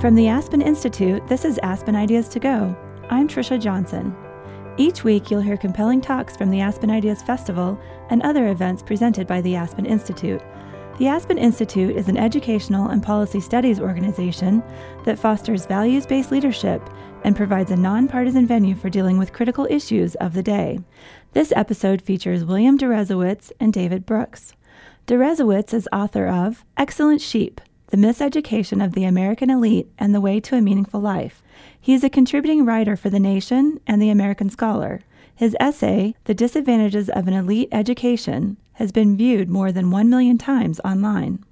From the Aspen Institute, this is Aspen Ideas to Go. I'm Trisha Johnson. Each week, you'll hear compelling talks from the Aspen Ideas Festival and other events presented by the Aspen Institute. The Aspen Institute is an educational and policy studies organization that fosters values based leadership and provides a nonpartisan venue for dealing with critical issues of the day. This episode features William Deresiewicz and David Brooks. Deresiewicz is author of Excellent Sheep the Miseducation of the American Elite and the Way to a Meaningful Life. He is a contributing writer for The Nation and The American Scholar. His essay, The Disadvantages of an Elite Education, has been viewed more than one million times online.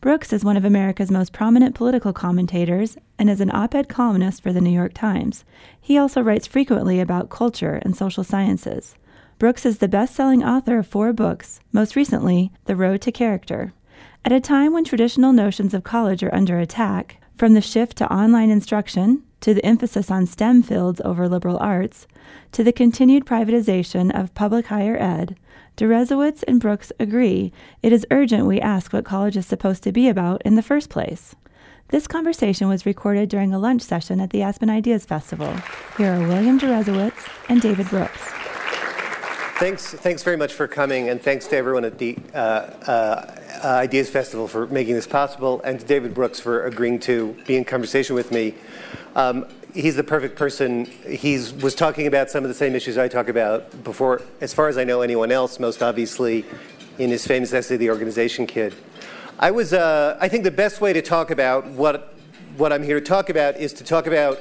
Brooks is one of America's most prominent political commentators and is an op ed columnist for the New York Times. He also writes frequently about culture and social sciences. Brooks is the best selling author of four books, most recently, The Road to Character. At a time when traditional notions of college are under attack, from the shift to online instruction, to the emphasis on STEM fields over liberal arts, to the continued privatization of public higher ed, Deresiewicz and Brooks agree it is urgent we ask what college is supposed to be about in the first place. This conversation was recorded during a lunch session at the Aspen Ideas Festival. Here are William Deresiewicz and David Brooks. Thanks, thanks very much for coming, and thanks to everyone at the uh, uh, uh, Ideas Festival for making this possible, and to David Brooks for agreeing to be in conversation with me. Um, he's the perfect person. He was talking about some of the same issues I talk about before, as far as I know, anyone else, most obviously in his famous essay, The Organization Kid. I was, uh, I think the best way to talk about what, what I'm here to talk about is to talk about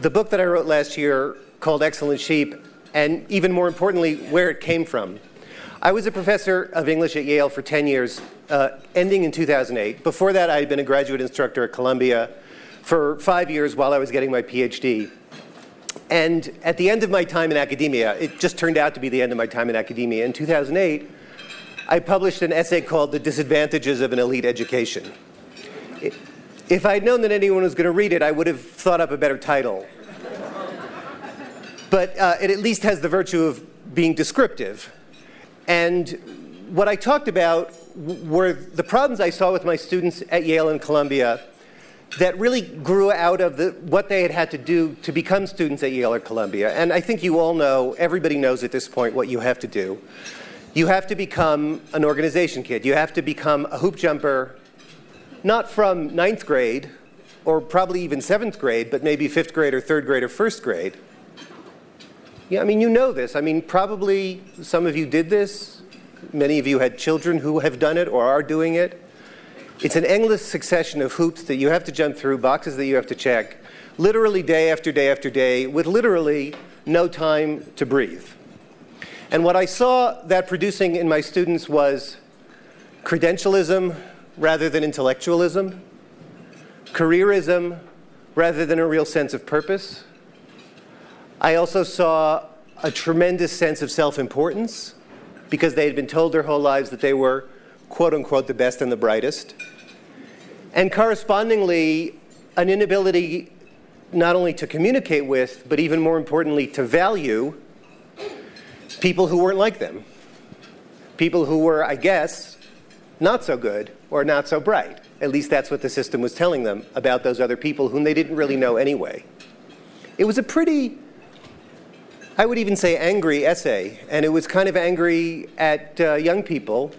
the book that I wrote last year called Excellent Sheep and even more importantly, where it came from. I was a professor of English at Yale for 10 years, uh, ending in 2008. Before that, I had been a graduate instructor at Columbia for five years while I was getting my PhD. And at the end of my time in academia, it just turned out to be the end of my time in academia. In 2008, I published an essay called The Disadvantages of an Elite Education. If I'd known that anyone was going to read it, I would have thought up a better title but uh, it at least has the virtue of being descriptive. And what I talked about were the problems I saw with my students at Yale and Columbia that really grew out of the, what they had had to do to become students at Yale or Columbia. And I think you all know, everybody knows at this point what you have to do. You have to become an organization kid. You have to become a hoop jumper, not from ninth grade, or probably even seventh grade, but maybe fifth grade or third grade or first grade. Yeah, I mean, you know this. I mean, probably some of you did this. Many of you had children who have done it or are doing it. It's an endless succession of hoops that you have to jump through, boxes that you have to check, literally day after day after day, with literally no time to breathe. And what I saw that producing in my students was credentialism rather than intellectualism, careerism rather than a real sense of purpose I also saw a tremendous sense of self importance because they had been told their whole lives that they were, quote unquote, the best and the brightest. And correspondingly, an inability not only to communicate with, but even more importantly, to value people who weren't like them. People who were, I guess, not so good or not so bright. At least that's what the system was telling them about those other people whom they didn't really know anyway. It was a pretty I would even say angry essay, and it was kind of angry at uh, young people.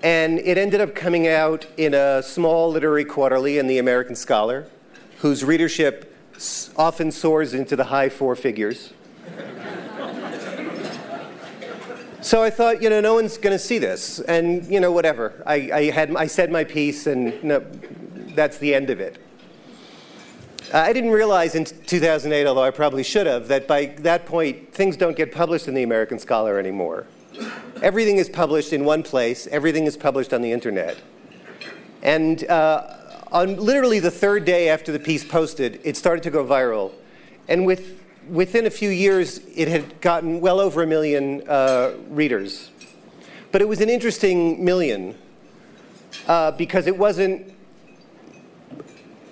And it ended up coming out in a small literary quarterly in the American Scholar, whose readership often soars into the high four figures. so I thought, you know, no one's going to see this, and you know, whatever. I, I, had I said my piece, and no, that's the end of it. I didn't realize in 2008, although I probably should have, that by that point, things don't get published in the American Scholar anymore. Everything is published in one place, everything is published on the internet. And uh, on literally the third day after the piece posted, it started to go viral. And with, within a few years, it had gotten well over a million uh, readers. But it was an interesting million uh, because it wasn't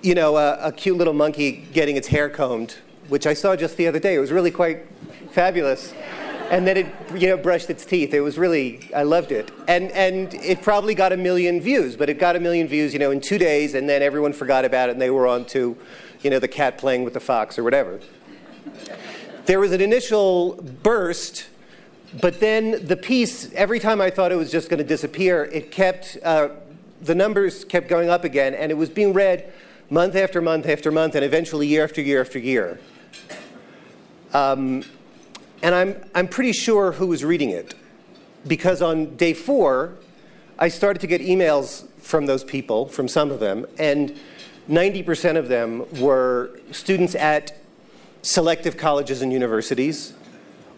you know, a, a, cute little monkey getting its hair combed, which I saw just the other day. It was really quite fabulous. and then it you know brushed its teeth. It was really I loved it, and and it probably got a million views, but it got a million views you know in two days, and then everyone forgot about it, and they were on to you know the cat playing with the fox or whatever. There was an initial burst, but then the piece every time I thought it was just going to disappear, it kept uh, the numbers kept going up again, and it was being read month after month after month, and eventually year after year after year. Um, and I'm, I'm pretty sure who was reading it. Because on day four, I started to get emails from those people, from some of them, and 90% of them were students at selective colleges and universities,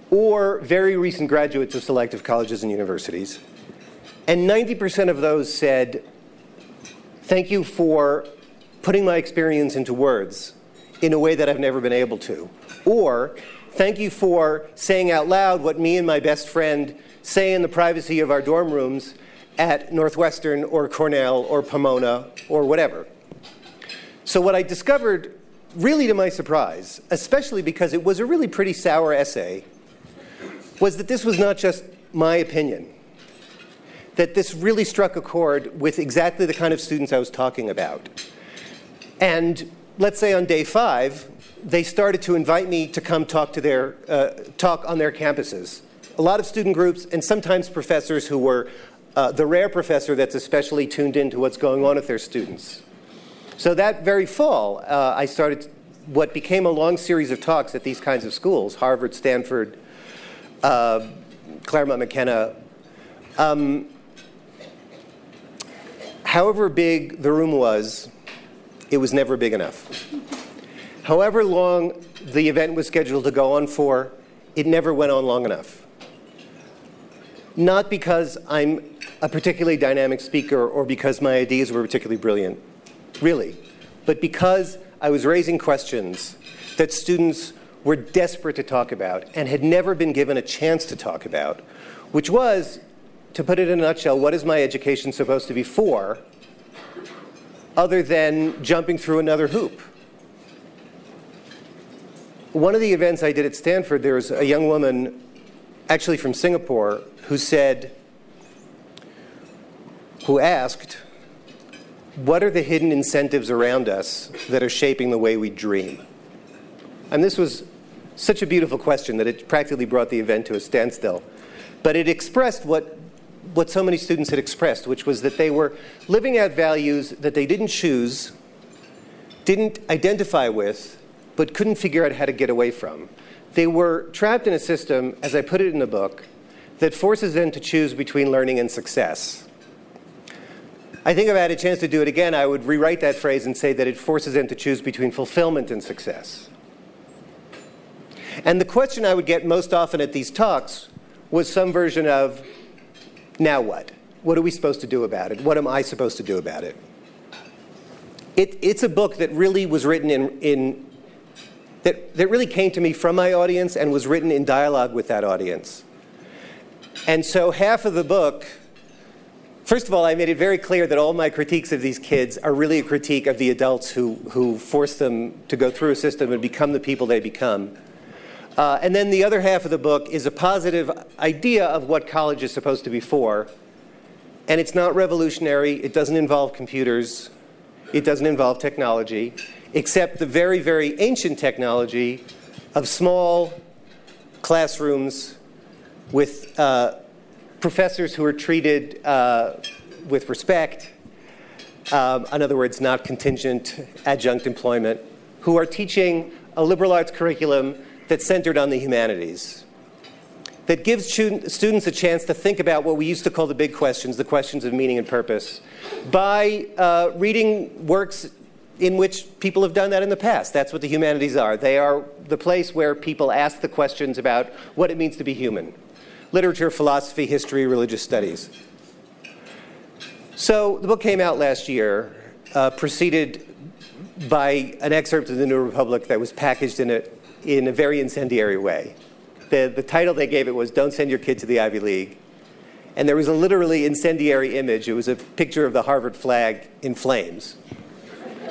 or very recent graduates of selective colleges and universities. And 90% of those said, Thank you for putting my experience into words in a way that I've never been able to. Or, Thank you for saying out loud what me and my best friend say in the privacy of our dorm rooms at Northwestern or Cornell or Pomona or whatever. So, what I discovered, really to my surprise, especially because it was a really pretty sour essay, was that this was not just my opinion. That this really struck a chord with exactly the kind of students I was talking about. And let's say on day five, they started to invite me to come talk to their uh, talk on their campuses. A lot of student groups and sometimes professors who were uh, the rare professor that's especially tuned into what's going on with their students. So that very fall, uh, I started what became a long series of talks at these kinds of schools: Harvard, Stanford, uh, Claremont McKenna. Um, however big the room was, it was never big enough. However long the event was scheduled to go on for, it never went on long enough. Not because I'm a particularly dynamic speaker or because my ideas were particularly brilliant, really, but because I was raising questions that students were desperate to talk about and had never been given a chance to talk about, which was, to put it in a nutshell, what is my education supposed to be for, other than jumping through another hoop? one of the events I did at Stanford, there was a young woman, actually from Singapore, who said, who asked, What are the hidden incentives around us that are shaping the way we dream? And this was such a beautiful question that it practically brought the event to a standstill. But it expressed what, what so many students had expressed, which was that they were living out values that they didn't choose, didn't identify with, but couldn't figure out how to get away from. They were trapped in a system, as I put it in the book, that forces them to choose between learning and success. I think if I had a chance to do it again, I would rewrite that phrase and say that it forces them to choose between fulfillment and success. And the question I would get most often at these talks was some version of, now what? What are we supposed to do about it? What am I supposed to do about it? it it's a book that really was written in, in that, that really came to me from my audience and was written in dialogue with that audience. And so half of the book, first of all, I made it very clear that all my critiques of these kids are really a critique of the adults who, who force them to go through a system and become the people they become. Uh, and then the other half of the book is a positive idea of what college is supposed to be for. And it's not revolutionary, it doesn't involve computers, it doesn't involve technology except the very, very ancient technology of small classrooms with uh, professors who are treated uh, with respect, um, in other words, not contingent adjunct employment, who are teaching a liberal arts curriculum that's centered on the humanities, that gives students a chance to think about what we used to call the big questions, the questions of meaning and purpose, by uh, reading works in which people have done that in the past. That's what the humanities are. They are the place where people ask the questions about what it means to be human literature, philosophy, history, religious studies. So the book came out last year, uh, preceded by an excerpt of the New Republic that was packaged in a, in a very incendiary way. The, the title they gave it was Don't Send Your Kid to the Ivy League. And there was a literally incendiary image. It was a picture of the Harvard flag in flames.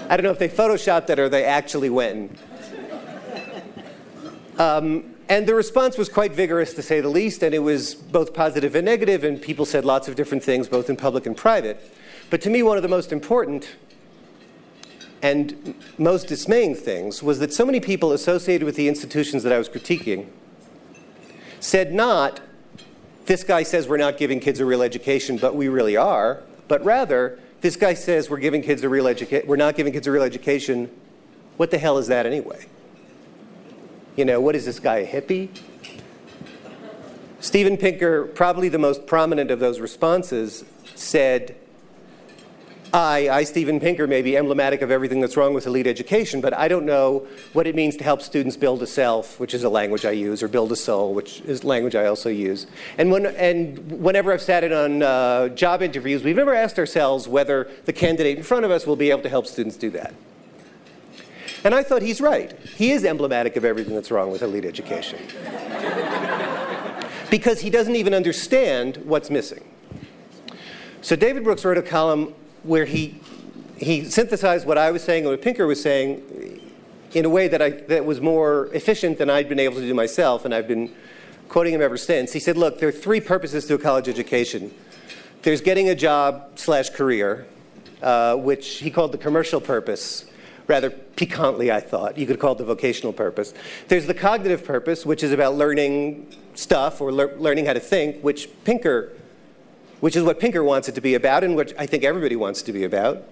I don't know if they photoshopped it or they actually went. Um, And the response was quite vigorous, to say the least, and it was both positive and negative, and people said lots of different things, both in public and private. But to me, one of the most important and most dismaying things was that so many people associated with the institutions that I was critiquing said not, this guy says we're not giving kids a real education, but we really are, but rather, this guy says we're giving kids a real education, we're not giving kids a real education. What the hell is that anyway? You know, what is this guy, a hippie? Steven Pinker, probably the most prominent of those responses, said, I, I, Steven Pinker, may be emblematic of everything that's wrong with elite education, but I don't know what it means to help students build a self, which is a language I use, or build a soul, which is language I also use. And, when, and whenever I've sat in on uh, job interviews, we've never asked ourselves whether the candidate in front of us will be able to help students do that. And I thought he's right. He is emblematic of everything that's wrong with elite education. because he doesn't even understand what's missing. So David Brooks wrote a column where he, he synthesized what I was saying and what Pinker was saying in a way that, I, that was more efficient than I'd been able to do myself, and I've been quoting him ever since. He said, Look, there are three purposes to a college education there's getting a job slash career, uh, which he called the commercial purpose. Rather piquantly, I thought. You could call it the vocational purpose. There's the cognitive purpose, which is about learning stuff or le- learning how to think, which Pinker which is what Pinker wants it to be about and which I think everybody wants it to be about.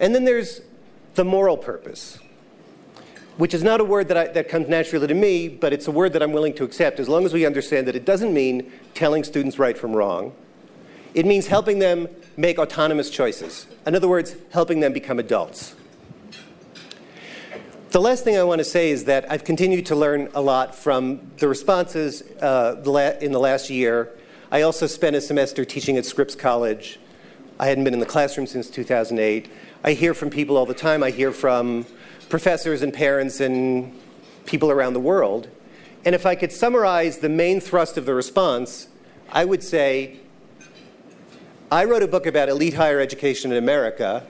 And then there's the moral purpose, which is not a word that, I, that comes naturally to me, but it's a word that I'm willing to accept as long as we understand that it doesn't mean telling students right from wrong. It means helping them make autonomous choices. In other words, helping them become adults. The last thing I want to say is that I've continued to learn a lot from the responses uh, in the last year I also spent a semester teaching at Scripps College. I hadn't been in the classroom since 2008. I hear from people all the time. I hear from professors and parents and people around the world. And if I could summarize the main thrust of the response, I would say I wrote a book about elite higher education in America,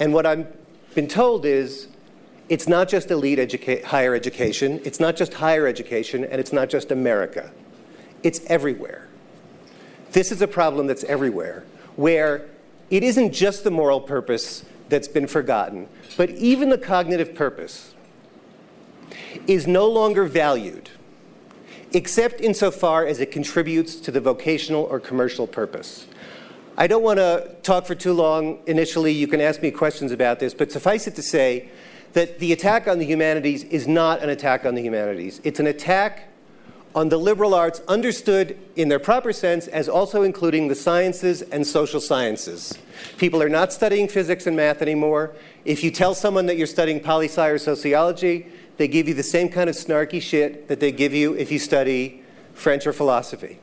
and what I've been told is it's not just elite educa- higher education, it's not just higher education, and it's not just America. It's everywhere. This is a problem that's everywhere, where it isn't just the moral purpose that's been forgotten, but even the cognitive purpose is no longer valued, except insofar as it contributes to the vocational or commercial purpose. I don't want to talk for too long initially. You can ask me questions about this, but suffice it to say that the attack on the humanities is not an attack on the humanities. It's an attack on the liberal arts understood in their proper sense as also including the sciences and social sciences. People are not studying physics and math anymore. If you tell someone that you're studying poli sci or sociology, they give you the same kind of snarky shit that they give you if you study French or philosophy.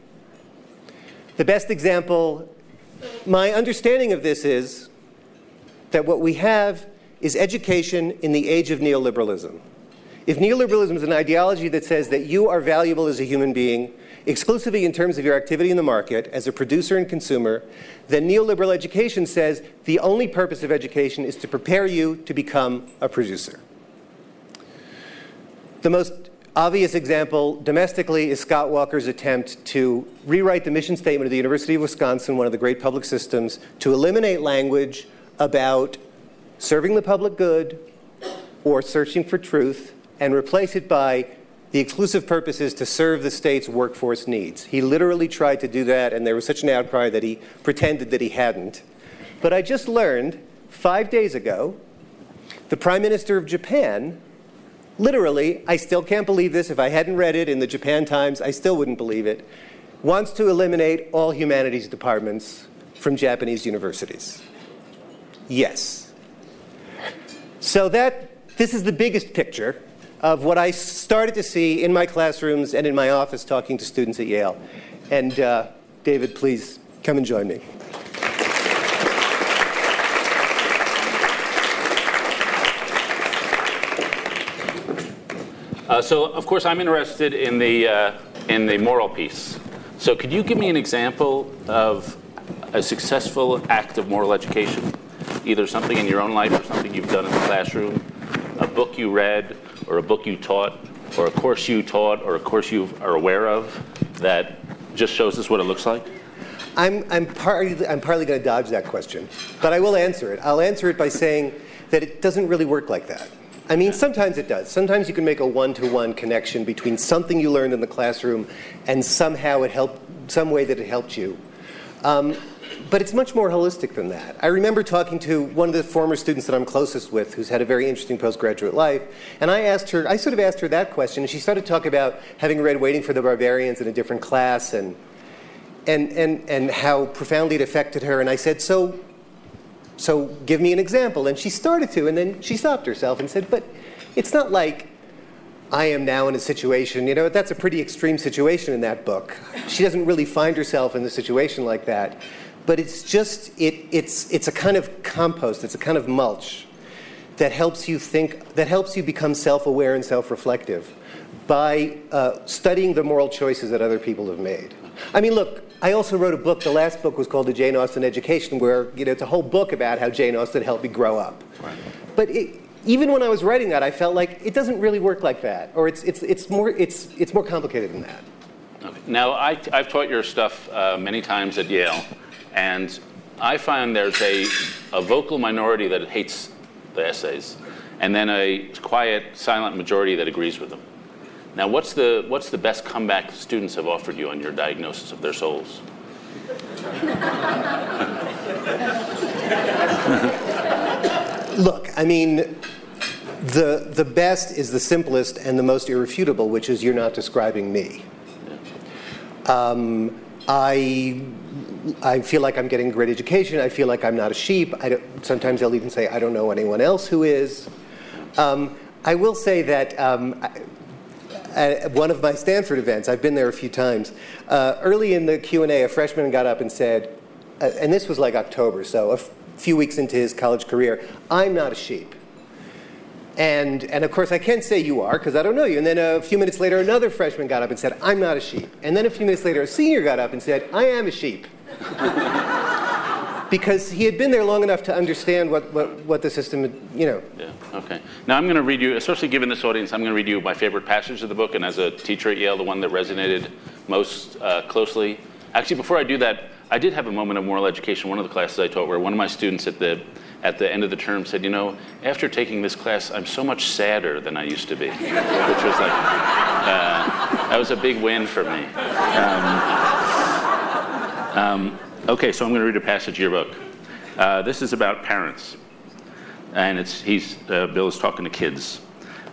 The best example, my understanding of this is that what we have is education in the age of neoliberalism. If neoliberalism is an ideology that says that you are valuable as a human being exclusively in terms of your activity in the market as a producer and consumer, then neoliberal education says the only purpose of education is to prepare you to become a producer. The most obvious example domestically is Scott Walker's attempt to rewrite the mission statement of the University of Wisconsin, one of the great public systems, to eliminate language about serving the public good or searching for truth and replace it by the exclusive purpose is to serve the state's workforce needs. He literally tried to do that, and there was such an outcry that he pretended that he hadn't. But I just learned five days ago the Prime Minister of Japan, literally, I still can't believe this. If I hadn't read it in the Japan Times, I still wouldn't believe it, wants to eliminate all humanities departments from Japanese universities. Yes. So that this is the biggest picture of what I started to see in my classrooms and in my office talking to students at Yale. And uh, David, please come and join me. Uh, so, of course, I'm interested in the, uh, in the moral piece. So, could you give me an example of a successful act of moral education? Either something in your own life or something you've done in the classroom, a book you read, or a book you taught or a course you taught or a course you are aware of that just shows us what it looks like? I'm, I'm partly, I'm partly going to dodge that question, but I will answer it. I'll answer it by saying that it doesn't really work like that. I mean, sometimes it does. Sometimes you can make a one-to-one connection between something you learned in the classroom and somehow it helped, some way that it helped you. Um, but it's much more holistic than that. I remember talking to one of the former students that I'm closest with, who's had a very interesting postgraduate life, and I asked her, I sort of asked her that question, and she started to talk about having read Waiting for the Barbarians in a different class, and and and and how profoundly it affected her. And I said, so. So give me an example. And she started to, and then she stopped herself and said, But it's not like I am now in a situation, you know, that's a pretty extreme situation in that book. She doesn't really find herself in a situation like that but it's just it, it's it's a kind of compost it's a kind of mulch that helps you think that helps you become self-aware and self-reflective by uh, studying the moral choices that other people have made i mean look i also wrote a book the last book was called the jane austen education where you know it's a whole book about how jane austen helped me grow up right. but it, even when i was writing that i felt like it doesn't really work like that or it's, it's, it's, more, it's, it's more complicated than that okay. now I, i've taught your stuff uh, many times at yale and I find there's a, a vocal minority that hates the essays, and then a quiet, silent majority that agrees with them. Now, what's the, what's the best comeback students have offered you on your diagnosis of their souls? Look, I mean, the, the best is the simplest and the most irrefutable, which is you're not describing me. Um, I I feel like I'm getting a great education. I feel like I'm not a sheep. sometimes they'll even say, I don't know anyone else who is. Um, I will say that um, at one of my Stanford events, I've been there a few times, uh, early in the Q&A, a freshman got up and said, uh, and this was like October, so a f- few weeks into his college career, I'm not a sheep. And, and of course, I can't say you are because I don't know you. And then a few minutes later, another freshman got up and said, I'm not a sheep. And then a few minutes later, a senior got up and said, I am a sheep. because he had been there long enough to understand what, what, what the system, you know. Yeah, okay. Now I'm going to read you, especially given this audience, I'm going to read you my favorite passage of the book, and as a teacher at Yale, the one that resonated most uh, closely. Actually, before I do that, I did have a moment of moral education, one of the classes I taught, where one of my students at the at the end of the term said, You know, after taking this class, I'm so much sadder than I used to be. Which was like, uh, that was a big win for me. Um, um, okay, so I'm going to read a passage of your book. Uh, this is about parents, and it's he's uh, Bill is talking to kids.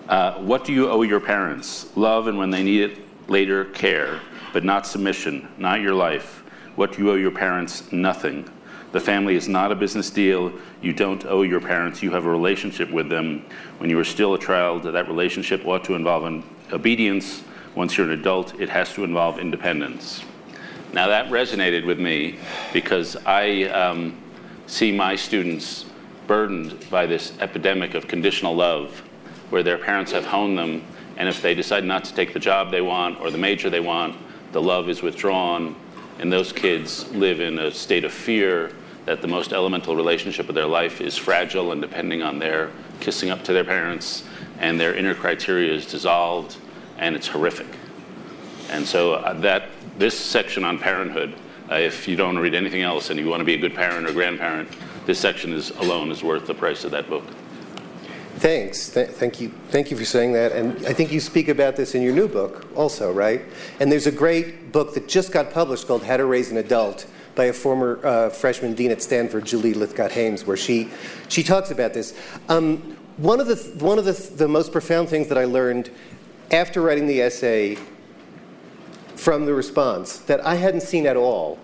Uh, what do you owe your parents? Love, and when they need it later, care, but not submission, not your life. What do you owe your parents? Nothing. The family is not a business deal. You don't owe your parents. You have a relationship with them. When you are still a child, that relationship ought to involve obedience. Once you're an adult, it has to involve independence. Now that resonated with me because I um, see my students burdened by this epidemic of conditional love where their parents have honed them, and if they decide not to take the job they want or the major they want, the love is withdrawn, and those kids live in a state of fear that the most elemental relationship of their life is fragile and depending on their kissing up to their parents, and their inner criteria is dissolved, and it's horrific. And so uh, that this section on parenthood, uh, if you don't read anything else and you want to be a good parent or grandparent, this section is alone is worth the price of that book. Thanks. Th- thank you. Thank you for saying that. And I think you speak about this in your new book also, right? And there's a great book that just got published called How to Raise an Adult by a former uh, freshman dean at Stanford, Julie Lythcott-Haims, where she, she talks about this. Um, one of, the, one of the, the most profound things that I learned after writing the essay from the response that I hadn't seen at all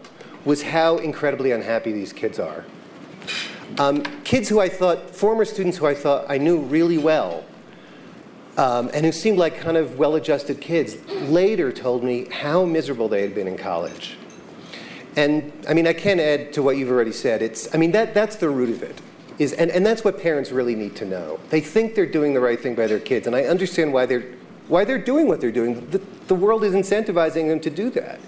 was how incredibly unhappy these kids are. Um, kids who I thought, former students who I thought I knew really well, um, and who seemed like kind of well adjusted kids, later told me how miserable they had been in college. And I mean, I can't add to what you've already said. It's, I mean, that, that's the root of it. Is, and, and that's what parents really need to know. They think they're doing the right thing by their kids, and I understand why they're why they're doing what they're doing. The, the world is incentivizing them to do that.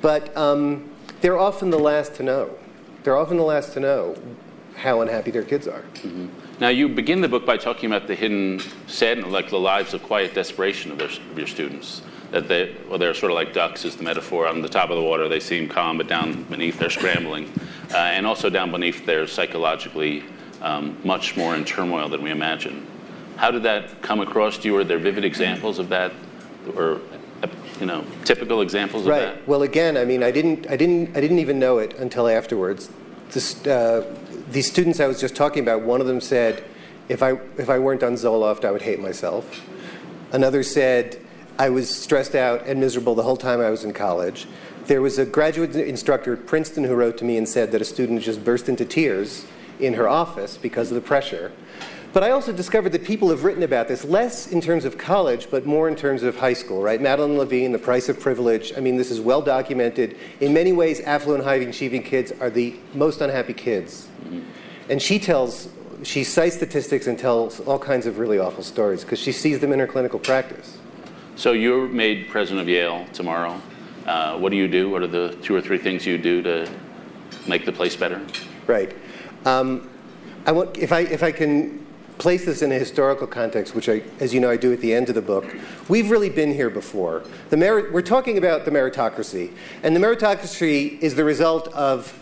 But um, they're often the last to know. They're often the last to know. How unhappy their kids are. Mm-hmm. Now, you begin the book by talking about the hidden sadness, like the lives of quiet desperation of, their, of your students. That they, well, they're sort of like ducks, is the metaphor. On the top of the water, they seem calm, but down beneath, they're scrambling. Uh, and also down beneath, they're psychologically um, much more in turmoil than we imagine. How did that come across to you? Are there vivid examples of that, or you know, typical examples right. of that? Well, again, I mean, I didn't, I didn't, I didn't even know it until afterwards. This, uh, these students I was just talking about, one of them said, if I, if I weren't on Zoloft, I would hate myself. Another said, I was stressed out and miserable the whole time I was in college. There was a graduate instructor at Princeton who wrote to me and said that a student just burst into tears in her office because of the pressure. But I also discovered that people have written about this, less in terms of college, but more in terms of high school, right? Madeline Levine, The Price of Privilege. I mean, this is well documented. In many ways, affluent, high achieving kids are the most unhappy kids. Mm-hmm. And she tells, she cites statistics and tells all kinds of really awful stories because she sees them in her clinical practice. So you're made president of Yale tomorrow. Uh, what do you do? What are the two or three things you do to make the place better? Right. Um, I want, if I, if I can place this in a historical context, which I, as you know, I do at the end of the book, we've really been here before. The merit, we're talking about the meritocracy, and the meritocracy is the result of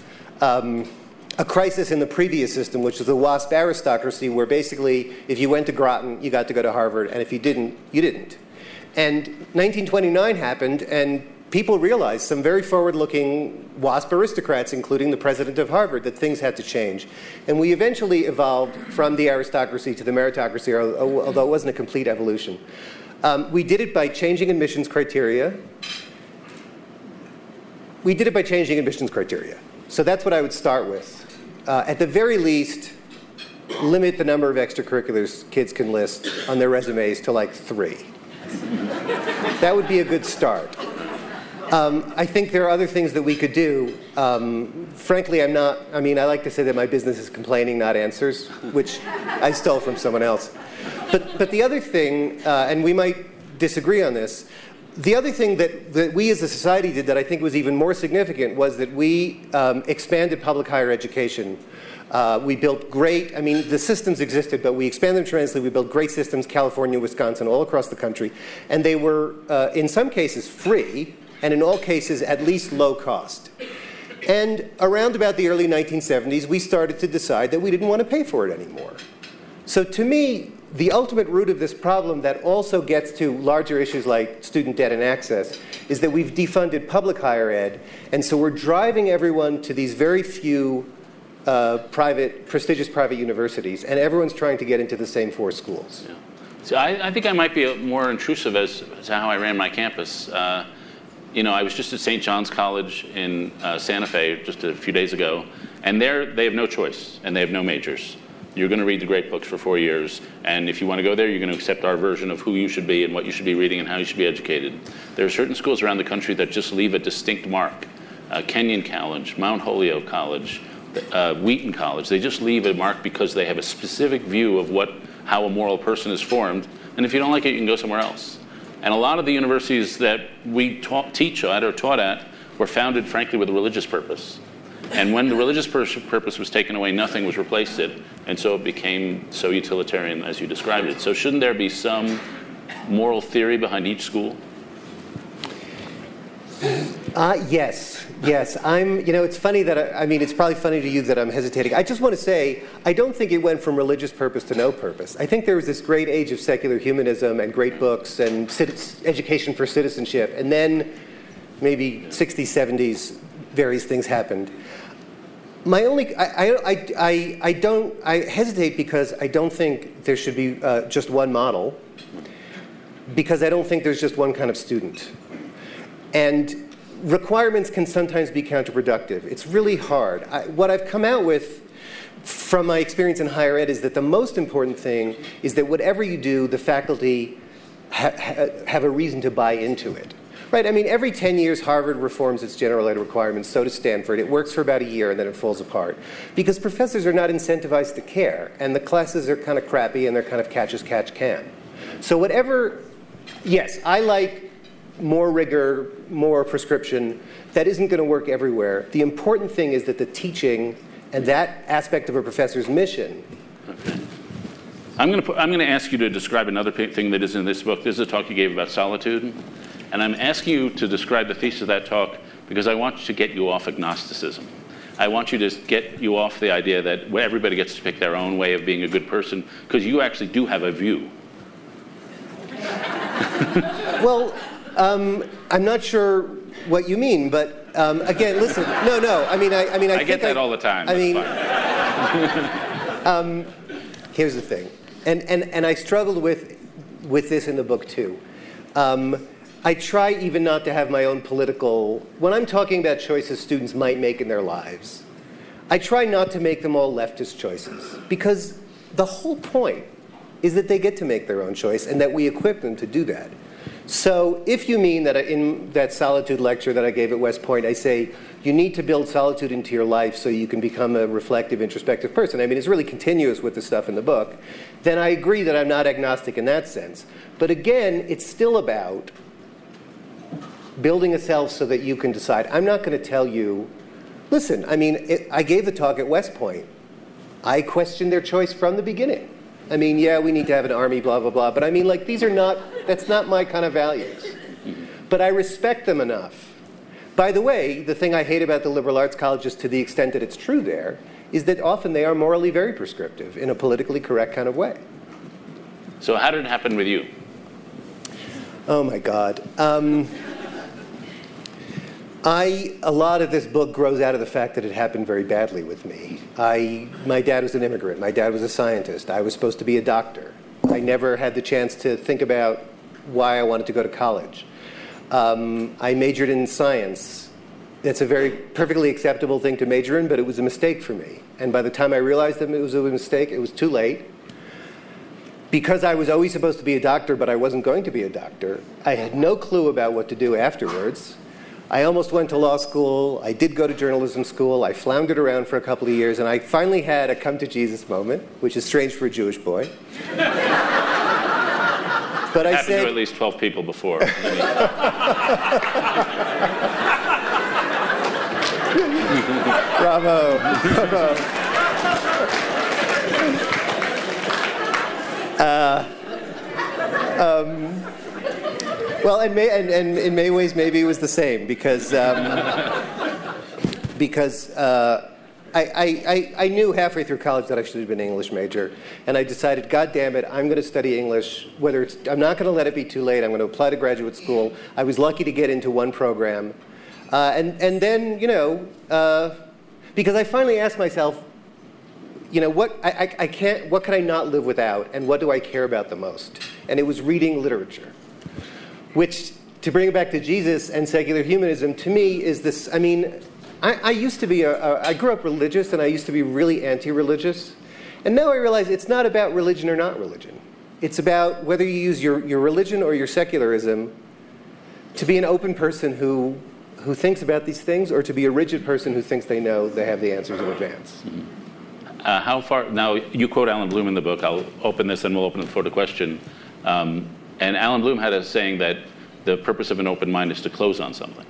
um, a crisis in the previous system, which was the WASP aristocracy, where basically if you went to Groton, you got to go to Harvard, and if you didn't, you didn't. And 1929 happened, and people realized, some very forward looking WASP aristocrats, including the president of Harvard, that things had to change. And we eventually evolved from the aristocracy to the meritocracy, although it wasn't a complete evolution. Um, we did it by changing admissions criteria. We did it by changing admissions criteria. So that's what I would start with. Uh, at the very least, limit the number of extracurriculars kids can list on their resumes to like three. that would be a good start. Um, I think there are other things that we could do. Um, frankly, I'm not, I mean, I like to say that my business is complaining, not answers, which I stole from someone else. But, but the other thing, uh, and we might disagree on this, the other thing that, that we as a society did that I think was even more significant was that we um, expanded public higher education. Uh, we built great, I mean, the systems existed, but we expanded them tremendously. We built great systems, California, Wisconsin, all across the country. And they were, uh, in some cases, free and in all cases at least low cost. And around about the early 1970s, we started to decide that we didn't want to pay for it anymore. So to me, the ultimate root of this problem that also gets to larger issues like student debt and access is that we've defunded public higher ed, and so we're driving everyone to these very few uh, private, prestigious private universities, and everyone's trying to get into the same four schools. Yeah. So I, I, think I might be more intrusive as, as how I ran my campus. Uh, you know, I was just at St. John's College in uh, Santa Fe just a few days ago, and there they have no choice and they have no majors. You're going to read the great books for four years, and if you want to go there, you're going to accept our version of who you should be and what you should be reading and how you should be educated. There are certain schools around the country that just leave a distinct mark. Uh, Kenyon College, Mount Holyoke College, uh, Wheaton College. They just leave a mark because they have a specific view of what how a moral person is formed. And if you don't like it, you can go somewhere else. And a lot of the universities that we taught, teach at or taught at were founded, frankly, with a religious purpose. And when the religious purpose was taken away, nothing was replaced it. And so it became so utilitarian as you described it. So, shouldn't there be some moral theory behind each school? Uh, yes, yes. I'm, you know, it's funny that, I, I, mean, it's probably funny to you that I'm hesitating. I just want to say, I don't think it went from religious purpose to no purpose. I think there was this great age of secular humanism and great books and education for citizenship. And then maybe 60s, 70s, various things happened. My only, I, I, I, I don't, I hesitate because I don't think there should be uh, just one model, because I don't think there's just one kind of student. And requirements can sometimes be counterproductive. It's really hard. I, what I've come out with from my experience in higher ed is that the most important thing is that whatever you do, the faculty ha- ha- have a reason to buy into it. Right, I mean, every 10 years, Harvard reforms its general ed requirements, so does Stanford. It works for about a year and then it falls apart. Because professors are not incentivized to care, and the classes are kind of crappy and they're kind of catch as catch can. So, whatever, yes, I like more rigor, more prescription. That isn't going to work everywhere. The important thing is that the teaching and that aspect of a professor's mission. Okay. I'm going, to I'm going to ask you to describe another thing that is in this book. This is a talk you gave about solitude. And I'm asking you to describe the thesis of that talk because I want to get you off agnosticism. I want you to get you off the idea that everybody gets to pick their own way of being a good person because you actually do have a view. well, um, I'm not sure what you mean, but um, again, listen. No, no. I mean, I, I mean, I, I get that I, all the time. I mean, um, here's the thing, and and and I struggled with with this in the book too. Um, I try even not to have my own political. When I'm talking about choices students might make in their lives, I try not to make them all leftist choices because the whole point is that they get to make their own choice and that we equip them to do that. So, if you mean that in that solitude lecture that I gave at West Point, I say you need to build solitude into your life so you can become a reflective, introspective person. I mean, it's really continuous with the stuff in the book. Then I agree that I'm not agnostic in that sense. But again, it's still about building a self so that you can decide. I'm not going to tell you, listen, I mean, it, I gave the talk at West Point. I questioned their choice from the beginning. I mean, yeah, we need to have an army, blah, blah, blah. But I mean, like, these are not, that's not my kind of values. But I respect them enough. By the way, the thing I hate about the liberal arts colleges, to the extent that it's true there, is that often they are morally very prescriptive in a politically correct kind of way. So, how did it happen with you? Oh my God. Um, I, a lot of this book grows out of the fact that it happened very badly with me. I, my dad was an immigrant. My dad was a scientist. I was supposed to be a doctor. I never had the chance to think about why I wanted to go to college. Um, I majored in science. It's a very perfectly acceptable thing to major in, but it was a mistake for me. And by the time I realized that it was a mistake, it was too late. Because I was always supposed to be a doctor, but I wasn't going to be a doctor, I had no clue about what to do afterwards. I almost went to law school. I did go to journalism school. I floundered around for a couple of years, and I finally had a come to Jesus moment, which is strange for a Jewish boy. but I Happened said, to at least 12 people before. bravo, bravo. Uh, um, well, and, may, and, and, in many ways, maybe it was the same because um, because uh, I, I, I knew halfway through college that I should have been an English major, and I decided, God damn it, I'm going to study English. Whether it's, I'm not going to let it be too late. I'm going to apply to graduate school. I was lucky to get into one program, uh, and and then you know, uh, because I finally asked myself, you know, what I, I, I can't, what can I not live without, and what do I care about the most? And it was reading literature which, to bring it back to Jesus and secular humanism, to me is this. I mean, I, I used to be a, a, I grew up religious and I used to be really anti religious. And now I realize it's not about religion or not religion. It's about whether you use your, your religion or your secularism to be an open person who, who thinks about these things or to be a rigid person who thinks they know they have the answers in advance. Uh, how far, now you quote Allan Bloom in the book. I'll open this and we'll open the floor to question. Um, and Allan Bloom had a saying that the purpose of an open mind is to close on something.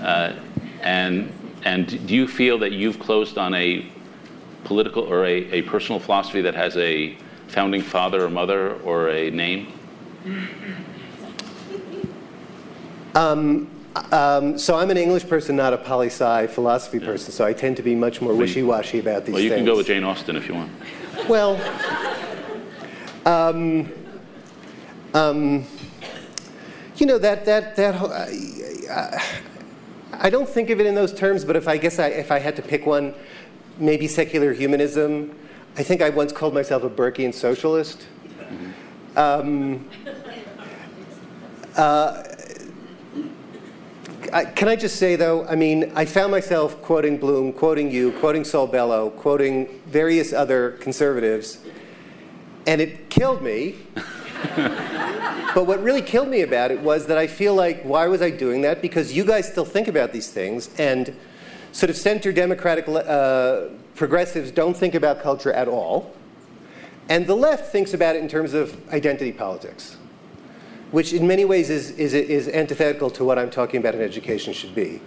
Uh, and, and do you feel that you've closed on a political or a, a personal philosophy that has a founding father or mother or a name? Um, um, so I'm an English person, not a poli sci philosophy person. So I tend to be much more wishy-washy about these. Well, you things. can go with Jane Austen if you want. Well, um, um, you know that that that. I don't think of it in those terms, but if I guess I, if I had to pick one, maybe secular humanism. I think I once called myself a Burkean socialist. Um, uh, I, can I just say, though, I mean, I found myself quoting Bloom, quoting you, quoting Saul Bellow, quoting various other conservatives, and it killed me but what really killed me about it was that I feel like, why was I doing that? Because you guys still think about these things, and sort of center democratic uh, progressives don't think about culture at all. And the left thinks about it in terms of identity politics, which in many ways is, is, is antithetical to what I'm talking about in education should be.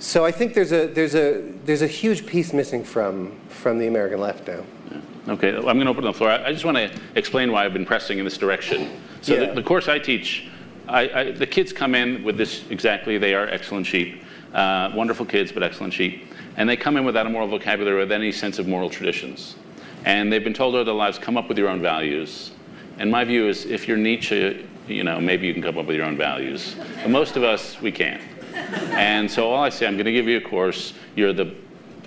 So I think there's a, there's a, there's a huge piece missing from, from the American left now. Okay, I'm going to open the floor. I just want to explain why I've been pressing in this direction. So Yeah. the, the course I teach, I, I, the kids come in with this exactly. They are excellent sheep, uh, wonderful kids, but excellent sheep, and they come in without a moral vocabulary, with any sense of moral traditions, and they've been told all their lives, come up with your own values. And my view is, if you're Nietzsche, you know, maybe you can come up with your own values. But most of us, we can't. And so all I say, I'm going to give you a course. You're the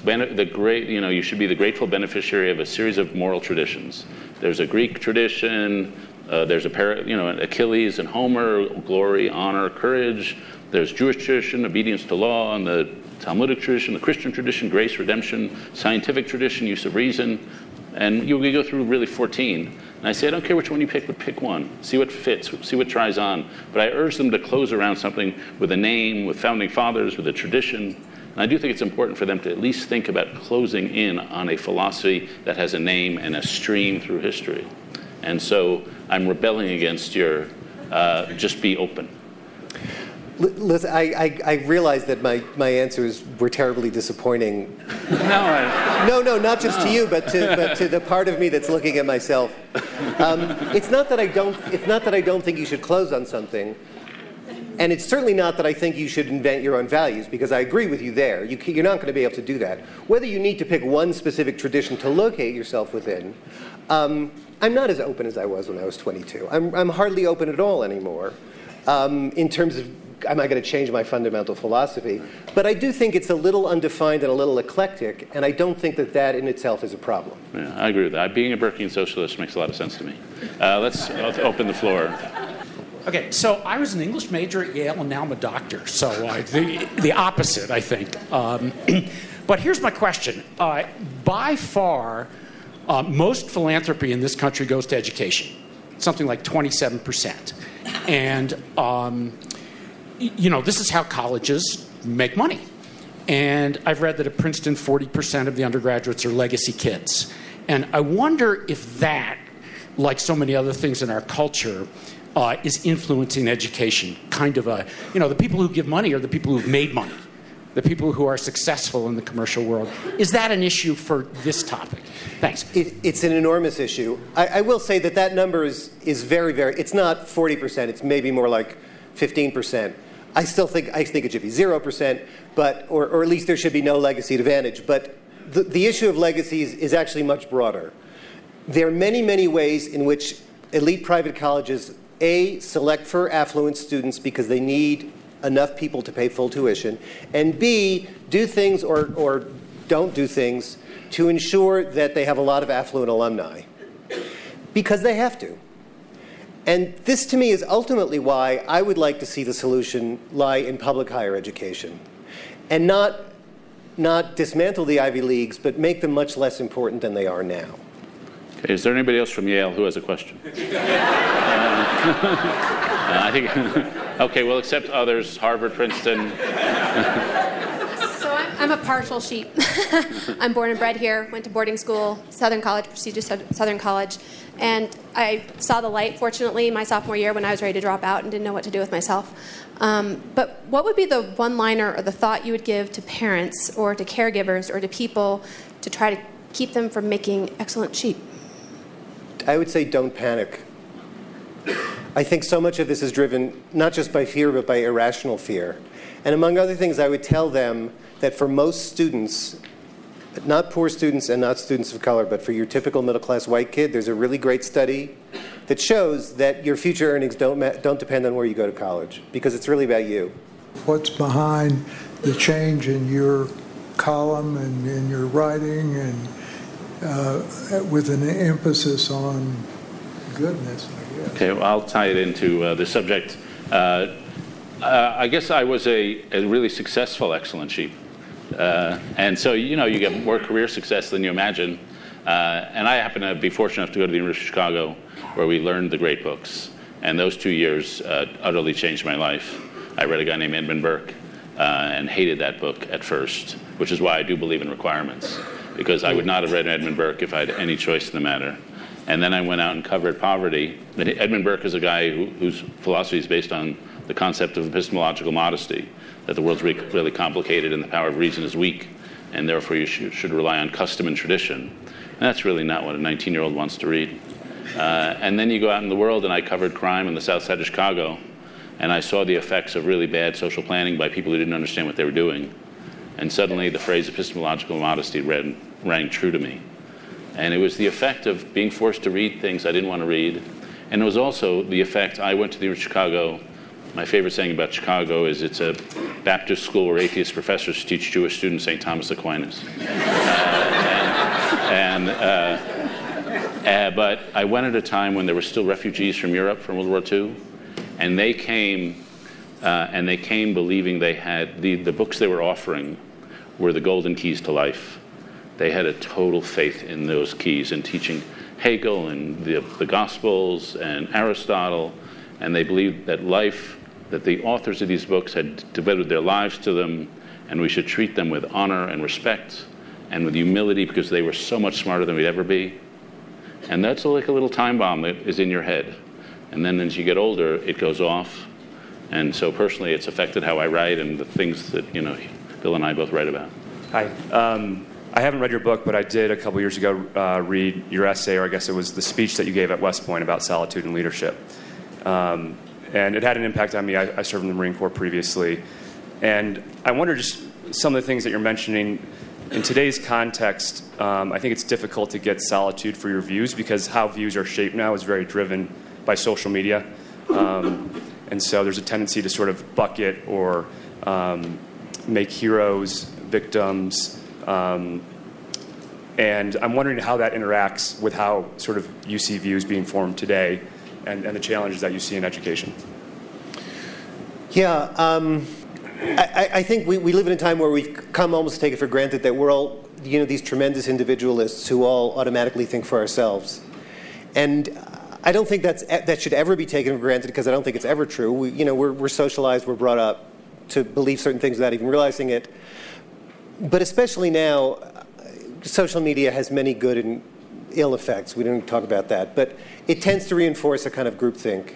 the great, you know, you should be the grateful beneficiary of a series of moral traditions. There's a Greek tradition. Uh, there's a par- you know Achilles and Homer, glory, honor, courage. There's Jewish tradition, obedience to law, and the Talmudic tradition, the Christian tradition, grace, redemption, scientific tradition, use of reason, and you go through really 14. And I say, I don't care which one you pick, but pick one. See what fits, see what tries on. But I urge them to close around something with a name, with founding fathers, with a tradition. And I do think it's important for them to at least think about closing in on a philosophy that has a name and a stream through history. And so I'm rebelling against your uh, just be open. Listen, I, I, I realize that my, my answers were terribly disappointing. No, I, No, no, not just to you, but to, but to the part of me that's looking at myself. Um, it's not that I don't. It's not that I don't think you should close on something, and it's certainly not that I think you should invent your own values because I agree with you there. You, you're not going to be able to do that. Whether you need to pick one specific tradition to locate yourself within, um, I'm not as open as I was when I was 22. I'm, I'm hardly open at all anymore. Um, in terms of, am I going to change my fundamental philosophy? But I do think it's a little undefined and a little eclectic, and I don't think that that in itself is a problem. yeah, I agree with that. Being a Burkean socialist makes a lot of sense to me. Uh, let's, let's open the floor. Okay, so I was an English major at Yale, and now I'm a doctor. So uh, the the opposite, I think. Um, but here's my question: uh, By far, uh, most philanthropy in this country goes to education, something like 27 percent, and um, you know this is how colleges make money. And I've read that at Princeton, 40% of the undergraduates are legacy kids. And I wonder if that, like so many other things in our culture, uh, is influencing education. Kind of a, you know, the people who give money are the people who've made money, the people who are successful in the commercial world. Is that an issue for this topic? Thanks. It, it's an enormous issue. I, I will say that that number is, is very, very, it's not 40%, it's maybe more like 15%. I still think, I think it should be 0%, but, or, or at least there should be no legacy advantage. But the, the issue of legacies is actually much broader. There are many, many ways in which elite private colleges, A, select for affluent students because they need enough people to pay full tuition, and B, do things or, or don't do things to ensure that they have a lot of affluent alumni because they have to. And this to me is ultimately why I would like to see the solution lie in public higher education and not, not dismantle the Ivy Leagues, but make them much less important than they are now. Okay, is there anybody else from Yale who has a question? Uh, I think. okay, we'll accept others. Harvard, Princeton. So I'm, I'm a partial sheep. I'm born and bred here, went to boarding school, Southern College, prestigious Sou- Southern College, and I saw the light, fortunately, my sophomore year when I was ready to drop out and didn't know what to do with myself. Um, but what would be the one liner or the thought you would give to parents or to caregivers or to people to try to keep them from making excellent sheep? I would say don't panic. I think so much of this is driven not just by fear, but by irrational fear. And among other things, I would tell them that for most students, not poor students and not students of color, but for your typical middle class white kid, there's a really great study that shows that your future earnings don't, ma- don't depend on where you go to college because it's really about you. what's behind the change in your column and in your writing and uh, with an emphasis on goodness. Okay, well, I'll tie it into uh, the subject. Uh, uh, I guess I was a, a really successful excellent sheep. Uh, and so, you know, you get more career success than you imagine. Uh, and I happen to be fortunate enough to go to the University of Chicago, where we learned the great books. And those two years uh, utterly changed my life. I read a guy named Edmund Burke uh, and hated that book at first, which is why I do believe in requirements, because I would not have read Edmund Burke if I had any choice in the matter. And then I went out and covered poverty. And Edmund Burke is a guy who, whose philosophy is based on the concept of epistemological modesty, that the world's really complicated and the power of reason is weak, and therefore you should, rely on custom and tradition. And that's really not what a 19 year old wants to read. Uh, and then you go out in the world, and I covered crime in the south side of Chicago, and I saw the effects of really bad social planning by people who didn't understand what they were doing. And suddenly the phrase epistemological modesty rang, rang true to me. And it was the effect of being forced to read things I didn't want to read. And it was also the effect I went to the Chicago. My favorite saying about Chicago is it's a Baptist school where atheist professors teach Jewish students St. Thomas Aquinas. Uh, and, and uh, uh, but I went at a time when there were still refugees from Europe from World War II, and they came, Uh, and they came believing they had the, the books they were offering were the golden keys to life. They had a total faith in those keys and teaching Hegel and the, the Gospels and Aristotle, and they believed that life, that the authors of these books had devoted their lives to them, and we should treat them with honor and respect and with humility because they were so much smarter than we'd ever be. And that's like a little time bomb that is in your head. And then as you get older, it goes off. And so personally, it's affected how I write and the things that, you know, Bill and I both write about. Hi. Um, I haven't read your book, but I did a couple years ago uh, read your essay, or I guess it was the speech that you gave at West Point about solitude and leadership. Um, and it had an impact on me. I, I, served in the Marine Corps previously. And I wonder just some of the things that you're mentioning. In today's context, um, I think it's difficult to get solitude for your views because how views are shaped now is very driven by social media. Um, and so there's a tendency to sort of bucket or um, make heroes victims. Um, and I'm wondering how that interacts with how sort of you see views being formed today and, and the challenges that you see in education. Yeah, um, I, I, think we, we live in a time where we've come almost to take it for granted that we're all, you know, these tremendous individualists who all automatically think for ourselves. And I don't think that's, that should ever be taken for granted because I don't think it's ever true. We, you know, we're, we're socialized, we're brought up to believe certain things without even realizing it. But especially now, social media has many good and ill effects. We don't talk about that. But it tends to reinforce a kind of groupthink.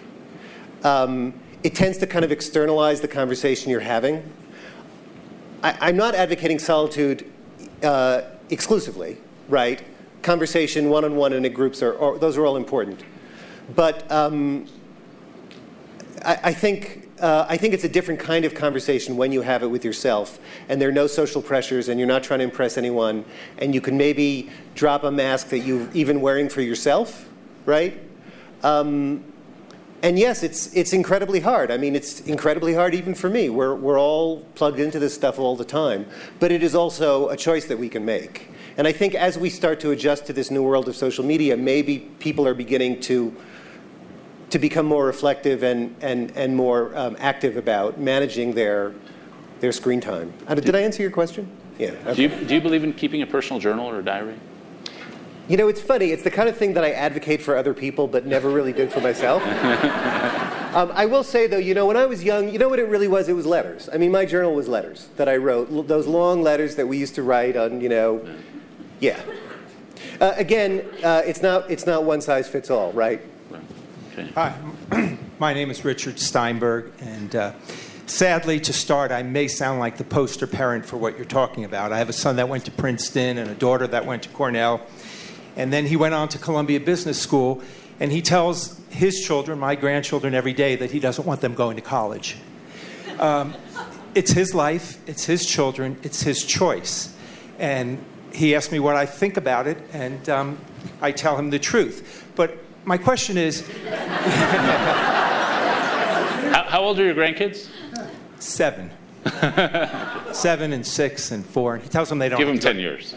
Um, it tends to kind of externalize the conversation you're having. I, am not advocating solitude uh, exclusively, right? Conversation, one on one, and in groups are, are, those are all important. But um, I, I think uh, I think it's a different kind of conversation when you have it with yourself, and there are no social pressures, and you're not trying to impress anyone, and you can maybe drop a mask that you're even wearing for yourself, right? Um, and yes, it's it's incredibly hard. I mean, it's incredibly hard even for me. We're we're all plugged into this stuff all the time, but it is also a choice that we can make. And I think as we start to adjust to this new world of social media, maybe people are beginning to to become more reflective and, and, and more um, active about managing their, their screen time. Uh, did I answer your question? Yeah. Okay. Do, you, do you believe in keeping a personal journal or a diary? You know, it's funny. It's the kind of thing that I advocate for other people, but never really did for myself. um, I will say, though, you know, when I was young, you know what it really was? It was letters. I mean, my journal was letters that I wrote. Those long letters that we used to write on, you know, yeah. Uh, again, uh, it's not it's not one size fits all, right? Okay. Hi, my name is Richard Steinberg, and uh, sadly, to start, I may sound like the poster parent for what you're talking about. I have a son that went to Princeton and a daughter that went to Cornell, and then he went on to Columbia Business School, and he tells his children, my grandchildren, every day that he doesn't want them going to college. Um, it's his life, it's his children, it's his choice. And he asked me what I think about it, and um, I tell him the truth. But my question is how, how, old are your grandkids? Seven. Seven and six and four. And He tells them they don't. Give them 10 years.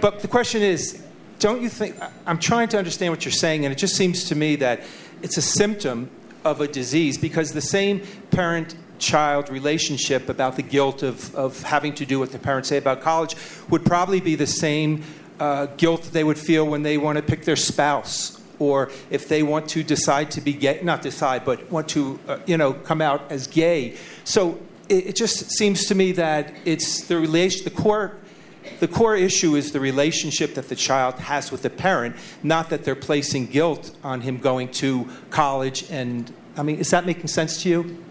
But the question is don't you think? I'm trying to understand what you're saying, and it just seems to me that it's a symptom of a disease because the same parent child relationship about the guilt of, of having to do what the parents say about college would probably be the same uh, guilt that they would feel when they want to pick their spouse or if they want to decide to be gay, not decide, but want to, uh, you know, come out as gay. So it, it, just seems to me that it's the relation, the core, the core issue is the relationship that the child has with the parent, not that they're placing guilt on him going to college. And I mean, is that making sense to you?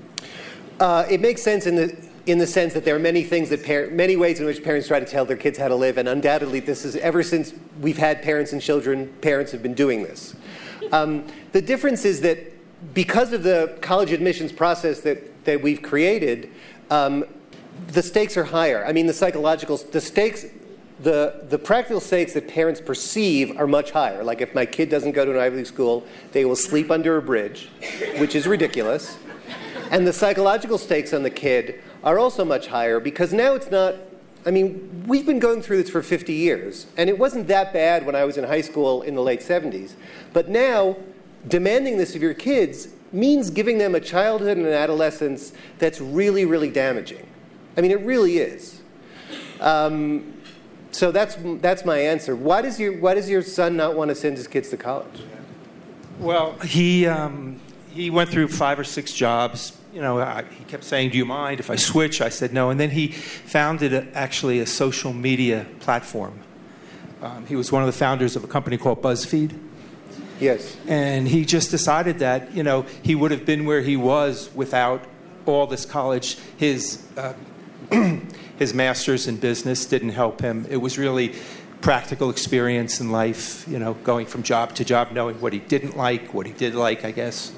Uh, it makes sense in the in the sense that there are many things that par- many ways in which parents try to tell their kids how to live, and undoubtedly, this is ever since we've had parents and children, parents have been doing this. Um, the difference is that because of the college admissions process that, that we've created, um, the stakes are higher. I mean, the psychological, the stakes, the, the practical stakes that parents perceive are much higher. Like if my kid doesn't go to an Ivy League school, they will sleep under a bridge, which is ridiculous. And the psychological stakes on the kid are also much higher because now it's not. I mean, we've been going through this for 50 years, and it wasn't that bad when I was in high school in the late 70s. But now, demanding this of your kids means giving them a childhood and an adolescence that's really, really damaging. I mean, it really is. Um, so that's, that's my answer. Why does, your, why does your son not want to send his kids to college? Well, he, um, he went through five or six jobs. You know, I, he kept saying, Do you mind if I switch? I said no. And then he founded a, actually a social media platform. Um, he was one of the founders of a company called BuzzFeed. Yes. And he just decided that, you know, he would have been where he was without all this college. His, uh, his master's in business didn't help him. It was really practical experience in life, you know, going from job to job, knowing what he didn't like, what he did like, I guess.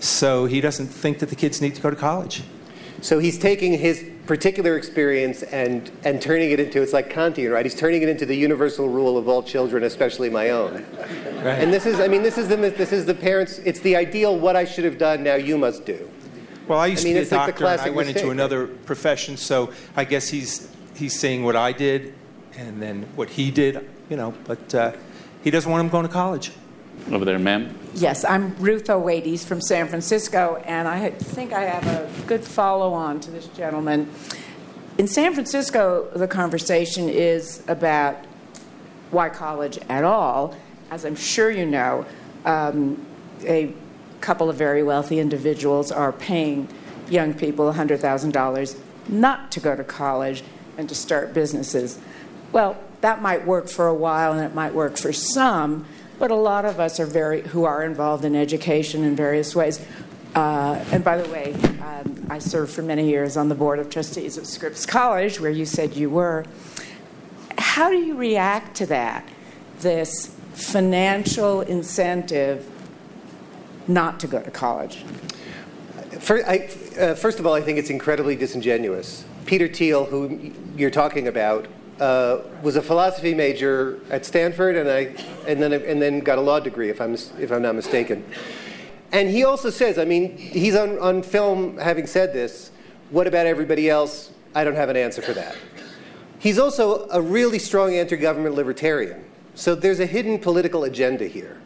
So he doesn't think that the kids need to go to college. So he's taking his particular experience and, and turning it into, it's like Kantian, right? He's turning it into the universal rule of all children, especially my own. Right. And this is, I mean, this is, the, this is the parents, it's the ideal, what I should have done, now you must do. Well, I used I mean, to be a like doctor, and I went into another profession, so I guess he's, he's saying what I did and then what he did, you know, but uh, he doesn't want him going to college. Over there, ma'am. Yes, I'm Ruth O'Wades from San Francisco, and I think I have a good follow on to this gentleman. In San Francisco, the conversation is about why college at all. As I'm sure you know, um, a couple of very wealthy individuals are paying young people $100,000 not to go to college and to start businesses. Well, that might work for a while and it might work for some, but a lot of us are very who are involved in education in various ways. Uh, and by the way, um, I served for many years on the board of trustees of Scripps College, where you said you were. How do you react to that? This financial incentive not to go to college. First, I, uh, first of all, I think it's incredibly disingenuous. Peter Thiel, who you're talking about, uh, was a philosophy major at Stanford, and I, and then and then got a law degree, if I'm if I'm not mistaken. And he also says, I mean, he's on, on film having said this. What about everybody else? I don't have an answer for that. He's also a really strong anti-government libertarian. So there's a hidden political agenda here.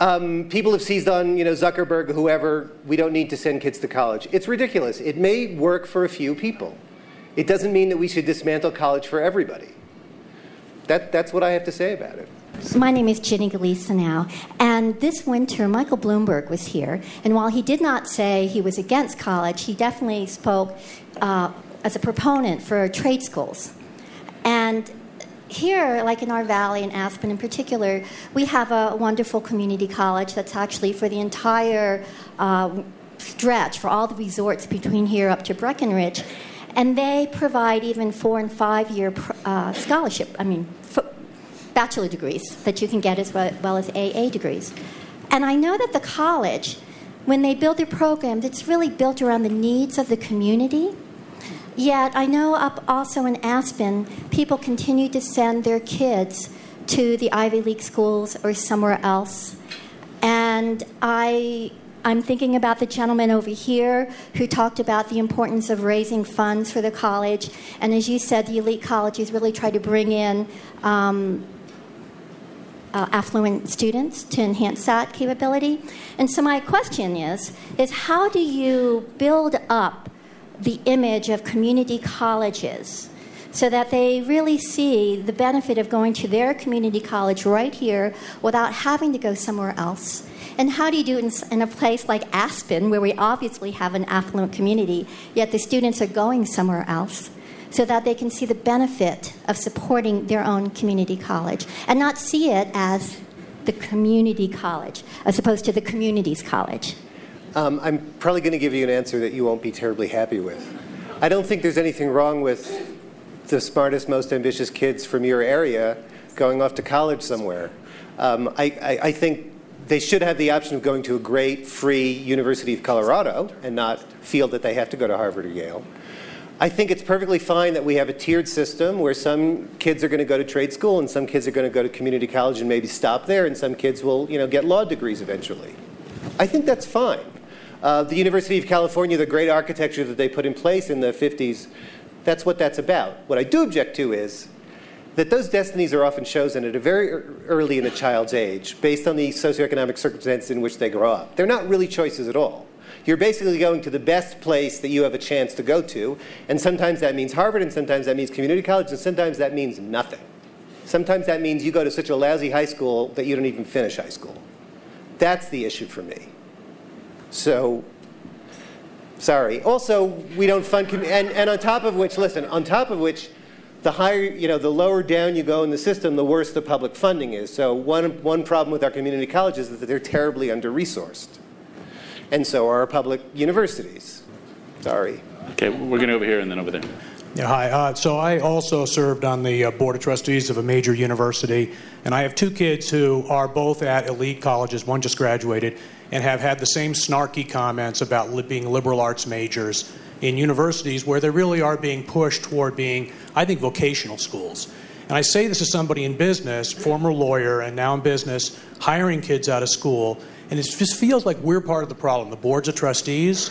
Um, people have seized on, you know, Zuckerberg, whoever. We don't need to send kids to college. It's ridiculous. It may work for a few people. It doesn't mean that we should dismantle college for everybody. That, that's what I have to say about it. My name is Jenny Galisa now, and this winter Michael Bloomberg was here, and while he did not say he was against college, he definitely spoke uh, as a proponent for trade schools. And here, like in our valley, in Aspen in particular, we have a wonderful community college that's actually for the entire uh, stretch, for all the resorts between here up to Breckenridge. And they provide even four and five year uh, scholarship, I mean, bachelor degrees that you can get as well, well as AA degrees. And I know that the college, when they build their programs, it's really built around the needs of the community. Yet I know up also in Aspen, people continue to send their kids to the Ivy League schools or somewhere else. And I, I'm thinking about the gentleman over here who talked about the importance of raising funds for the college. And as you said, the elite colleges really try to bring in um, uh, affluent students to enhance that capability. And so my question is, is how do you build up the image of community colleges so that they really see the benefit of going to their community college right here without having to go somewhere else? And how do you do it in, a place like Aspen, where we obviously have an affluent community, yet the students are going somewhere else? so that they can see the benefit of supporting their own community college and not see it as the community college as opposed to the community's college. Um, I'm probably going to give you an answer that you won't be terribly happy with. I don't think there's anything wrong with the smartest, most ambitious kids from your area going off to college somewhere. Um, I, I, I think they should have the option of going to a great free University of Colorado and not feel that they have to go to Harvard or Yale. I think it's perfectly fine that we have a tiered system where some kids are going to go to trade school and some kids are going to go to community college and maybe stop there, and some kids will, you know, get law degrees eventually. I think that's fine. Uh, the University of California, the great architecture that they put in place in the 50s, that's what that's about. What I do object to is that those destinies are often chosen at a very early in a child's age based on the socioeconomic circumstances in which they grow up. They're not really choices at all. You're basically going to the best place that you have a chance to go to, and sometimes that means Harvard, and sometimes that means community college, and sometimes that means nothing. Sometimes that means you go to such a lousy high school that you don't even finish high school. That's the issue for me. So, sorry. Also, we don't fund, com- and, and on top of which, listen, on top of which, the higher, you know, the lower down you go in the system, the worse the public funding is. So one, one problem with our community colleges is that they're terribly under-resourced. And so are our public universities. Sorry. Okay, we're going to over here and then over there. Yeah, hi. Uh, so I also served on the uh, board of trustees of a major university, and I have two kids who are both at elite colleges. One just graduated, and have had the same snarky comments about being liberal arts majors in universities where they really are being pushed toward being, I think, vocational schools. And I say this as somebody in business, former lawyer, and now in business, hiring kids out of school. And it just feels like we're part of the problem. The boards of trustees,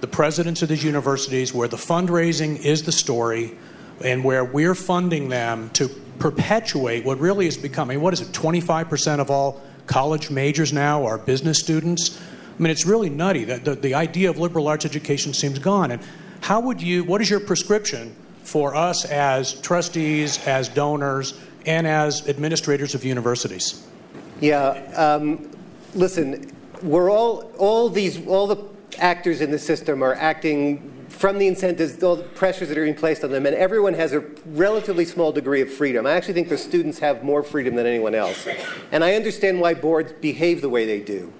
the presidents of these universities, where the fundraising is the story, and where we're funding them to perpetuate what really is becoming what is it, 25% of all college majors now are business students? I mean, it's really nutty. that the, the idea of liberal arts education seems gone. And how would you, what is your prescription for us as trustees, as donors, and as administrators of universities? Yeah, um, listen, we're all, all these, all the actors in the system are acting from the incentives, the pressures that are being placed on them, and everyone has a relatively small degree of freedom. I actually think the students have more freedom than anyone else. And I understand why boards behave the way they do.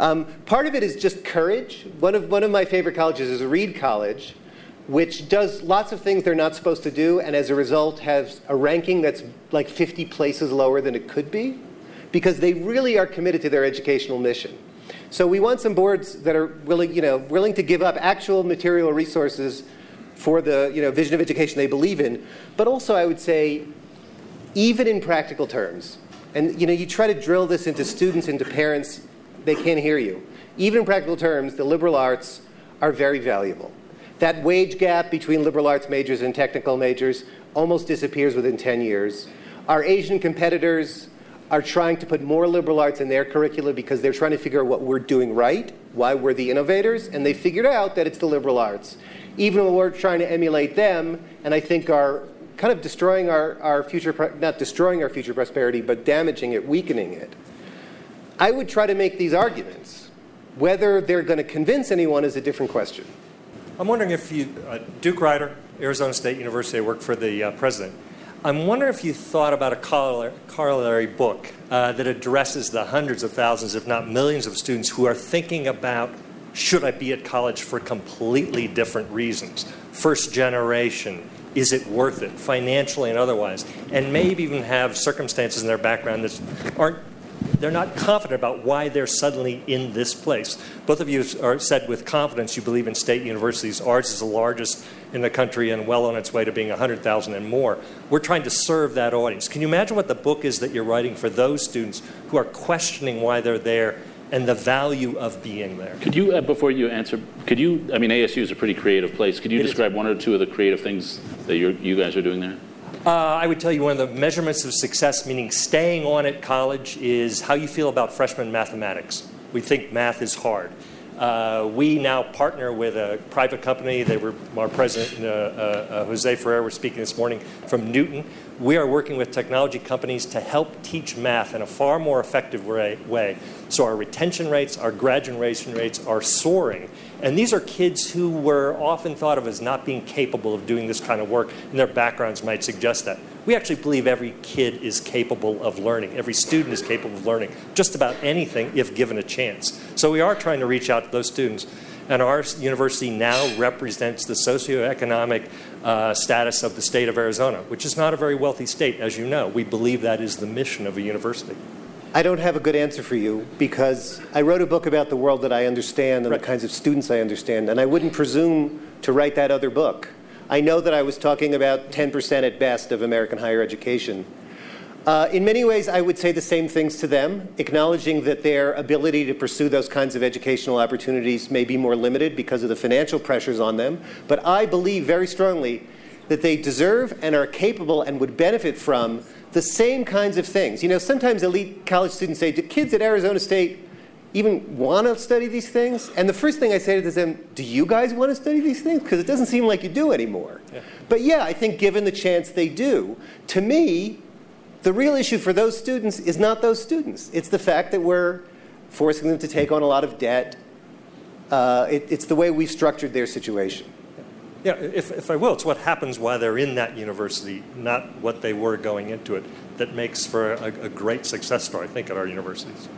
Um, part of it is just courage. One of, one of my favorite colleges is Reed College, which does lots of things they're not supposed to do, and as a result has a ranking that's like 50 places lower than it could be, because they really are committed to their educational mission. So we want some boards that are willing, you know, willing to give up actual material resources for the you know, vision of education they believe in, but also I would say, even in practical terms, and you know, you try to drill this into students, into parents, they can't hear you. Even in practical terms, the liberal arts are very valuable. That wage gap between liberal arts majors and technical majors almost disappears within 10 years. Our Asian competitors are trying to put more liberal arts in their curricula because they're trying to figure out what we're doing right, why we're the innovators, and they figured out that it's the liberal arts. Even when we're trying to emulate them, and I think are kind of destroying our, our future, not destroying our future prosperity, but damaging it, weakening it. I would try to make these arguments. Whether they're going to convince anyone is a different question. I'm wondering if you, uh, Duke Reiter, Arizona State University, I work for the uh, president. I'm wondering if you thought about a corollary, book uh, that addresses the hundreds of thousands, if not millions, of students who are thinking about should I be at college for completely different reasons? First generation, is it worth it, financially and otherwise? And maybe even have circumstances in their background that aren't they're not confident about why they're suddenly in this place. Both of you are said with confidence you believe in state universities. Ours is the largest in the country and well on its way to being 100,000 and more. We're trying to serve that audience. Can you imagine what the book is that you're writing for those students who are questioning why they're there and the value of being there? Could you, uh, before you answer, could you, I mean, ASU is a pretty creative place. Could you It describe is. one or two of the creative things that you're, you guys are doing there? Uh, I would tell you one of the measurements of success, meaning staying on at college, is how you feel about freshman mathematics. We think math is hard. Uh, we now partner with a private company. They were our president, uh, uh, uh, Jose Ferreira, was speaking this morning from Knewton. We are working with technology companies to help teach math in a far more effective way. way. So our retention rates, our graduation rates are soaring. And these are kids who were often thought of as not being capable of doing this kind of work, and their backgrounds might suggest that. We actually believe every kid is capable of learning. Every student is capable of learning just about anything if given a chance. So we are trying to reach out to those students. And our university now represents the socioeconomic uh, status of the state of Arizona, which is not a very wealthy state, as you know. We believe that is the mission of a university. I don't have a good answer for you because I wrote a book about the world that I understand and right. the kinds of students I understand, and I wouldn't presume to write that other book. I know that I was talking about 10% at best of American higher education. Uh, in many ways, I would say the same things to them, acknowledging that their ability to pursue those kinds of educational opportunities may be more limited because of the financial pressures on them. But I believe very strongly that they deserve and are capable and would benefit from the same kinds of things. You know, sometimes elite college students say, Do kids at Arizona State even want to study these things? And the first thing I say to them, do you guys want to study these things? Because it doesn't seem like you do anymore. Yeah. But yeah, I think given the chance they do. To me, the real issue for those students is not those students. It's the fact that we're forcing them to take on a lot of debt. Uh, it, it's the way we've structured their situation. Yeah, if, if I will, it's what happens while they're in that university, not what they were going into it, that makes for a, a great success story, I think, at our universities.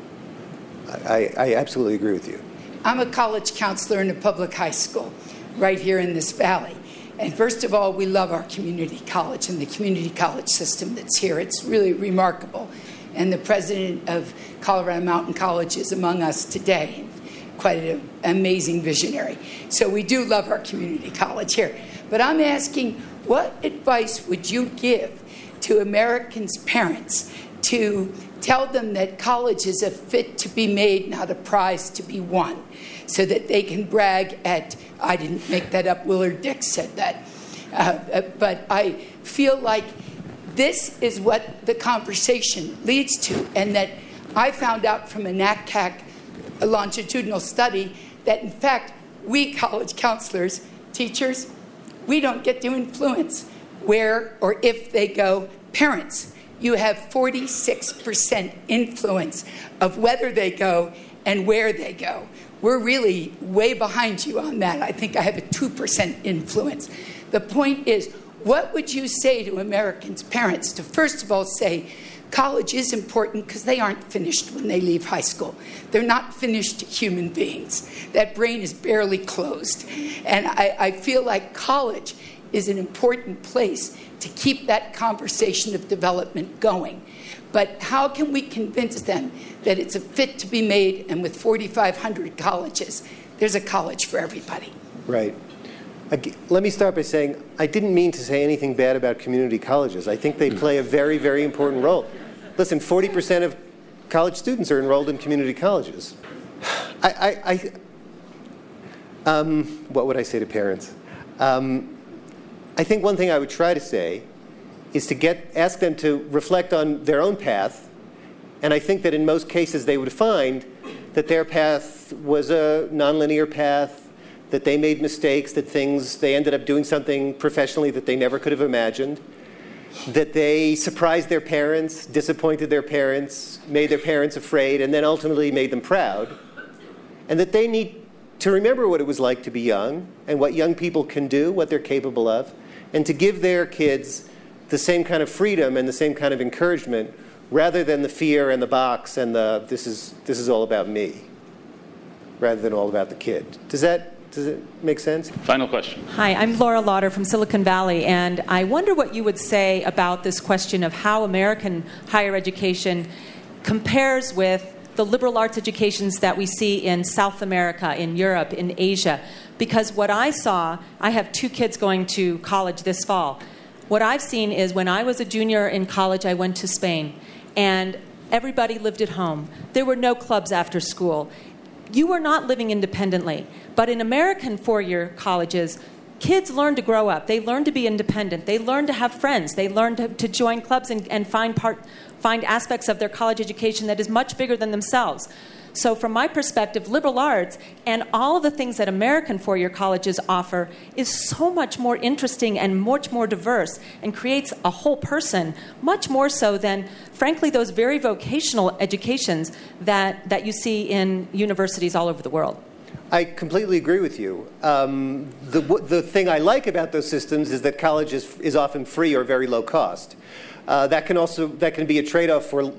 I, I absolutely agree with you. I'm a college counselor in a public high school right here in this valley. And first of all, we love our community college and the community college system that's here. It's really remarkable. And the president of Colorado Mountain College is among us today. Quite an amazing visionary. So we do love our community college here. But I'm asking, what advice would you give to Americans' parents to Tell them that college is a fit to be made, not a prize to be won, so that they can brag at, I didn't make that up, Willard Dix said that. Uh, uh but I feel like this is what the conversation leads to, and that I found out from a NACAC a longitudinal study that, in fact, we college counselors, teachers, we don't get to influence where or if they go. Parents you have 46% influence of whether they go and where they go. We're really way behind you on that. I think I have a 2% influence. The point is, what would you say to Americans' parents to first of all say, college is important because they aren't finished when they leave high school. They're not finished human beings. That brain is barely closed. And I, I feel like college is an important place to keep that conversation of development going. But how can we convince them that it's a fit to be made and with 4,500 colleges, there's a college for everybody? Right. Let me start by saying I didn't mean to say anything bad about community colleges. I think they play a very, very important role. Listen, 40% of college students are enrolled in community colleges. I, I, I um, what would I say to parents? Um, I think one thing I would try to say is to get, ask them to reflect on their own path. And I think that in most cases they would find that their path was a nonlinear path, that they made mistakes, that things, they ended up doing something professionally that they never could have imagined, that they surprised their parents, disappointed their parents, made their parents afraid, and then ultimately made them proud. And that they need to remember what it was like to be young and what young people can do, what they're capable of, and to give their kids the same kind of freedom and the same kind of encouragement rather than the fear and the box and the this is, this is all about me rather than all about the kid. Does that does it make sense? Final question. Hi, I'm Laura Lauder from Silicon Valley, and I wonder what you would say about this question of how American higher education compares with the liberal arts educations that we see in South America, in Europe, in Asia. Because what I saw, I have two kids going to college this fall. What I've seen is when I was a junior in college, I went to Spain, and everybody lived at home. There were no clubs after school. You were not living independently. But in American four year colleges, kids learn to grow up. They learn to be independent. They learn to have friends. They learn to, to join clubs and, and find, part, find aspects of their college education that is much bigger than themselves. So, from my perspective, liberal arts and all of the things that American four year colleges offer is so much more interesting and much more diverse and creates a whole person, much more so than, frankly, those very vocational educations that, that you see in universities all over the world. I completely agree with you. Um, the, the thing I like about those systems is that college is, is often free or very low cost. Uh, that can also that can be a trade-off for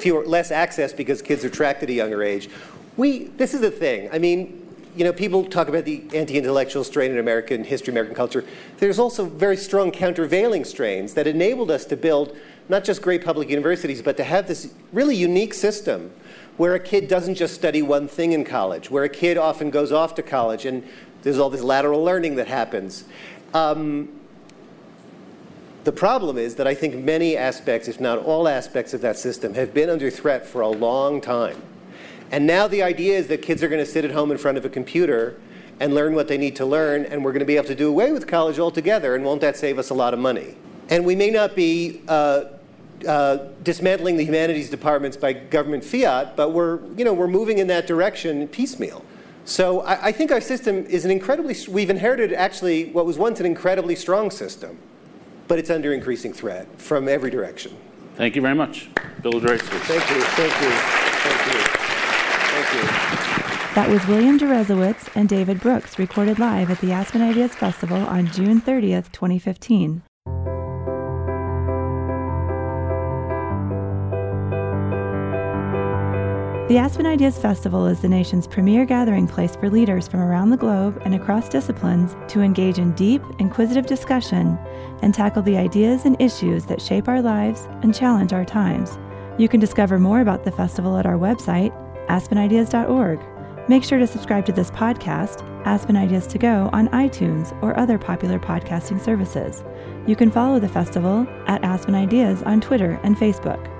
fewer, less access because kids are tracked at a younger age. We this is the thing. I mean, you know, people talk about the anti-intellectual strain in American history, American culture. There's also very strong countervailing strains that enabled us to build not just great public universities, but to have this really unique system where a kid doesn't just study one thing in college, where a kid often goes off to college and there's all this lateral learning that happens. Um, the problem is that I think many aspects, if not all aspects of that system, have been under threat for a long time. And now the idea is that kids are going to sit at home in front of a computer and learn what they need to learn, and we're going to be able to do away with college altogether, and won't that save us a lot of money? And we may not be uh, uh, dismantling the humanities departments by government fiat, but we're, you know, we're moving in that direction piecemeal. So I, I think our system is an incredibly, we've inherited actually what was once an incredibly strong system, but it's under increasing threat from every direction. Thank you very much. Bill Dreyfus. Thank you. Thank you. Thank you. Thank you. That was William Deresiewicz and David Brooks recorded live at the Aspen Ideas Festival on June 30th, 2015. The Aspen Ideas Festival is the nation's premier gathering place for leaders from around the globe and across disciplines to engage in deep, inquisitive discussion and tackle the ideas and issues that shape our lives and challenge our times. You can discover more about the festival at our website, aspenideas.org. Make sure to subscribe to this podcast, Aspen Ideas to Go, on iTunes or other popular podcasting services. You can follow the festival at Aspen Ideas on Twitter and Facebook.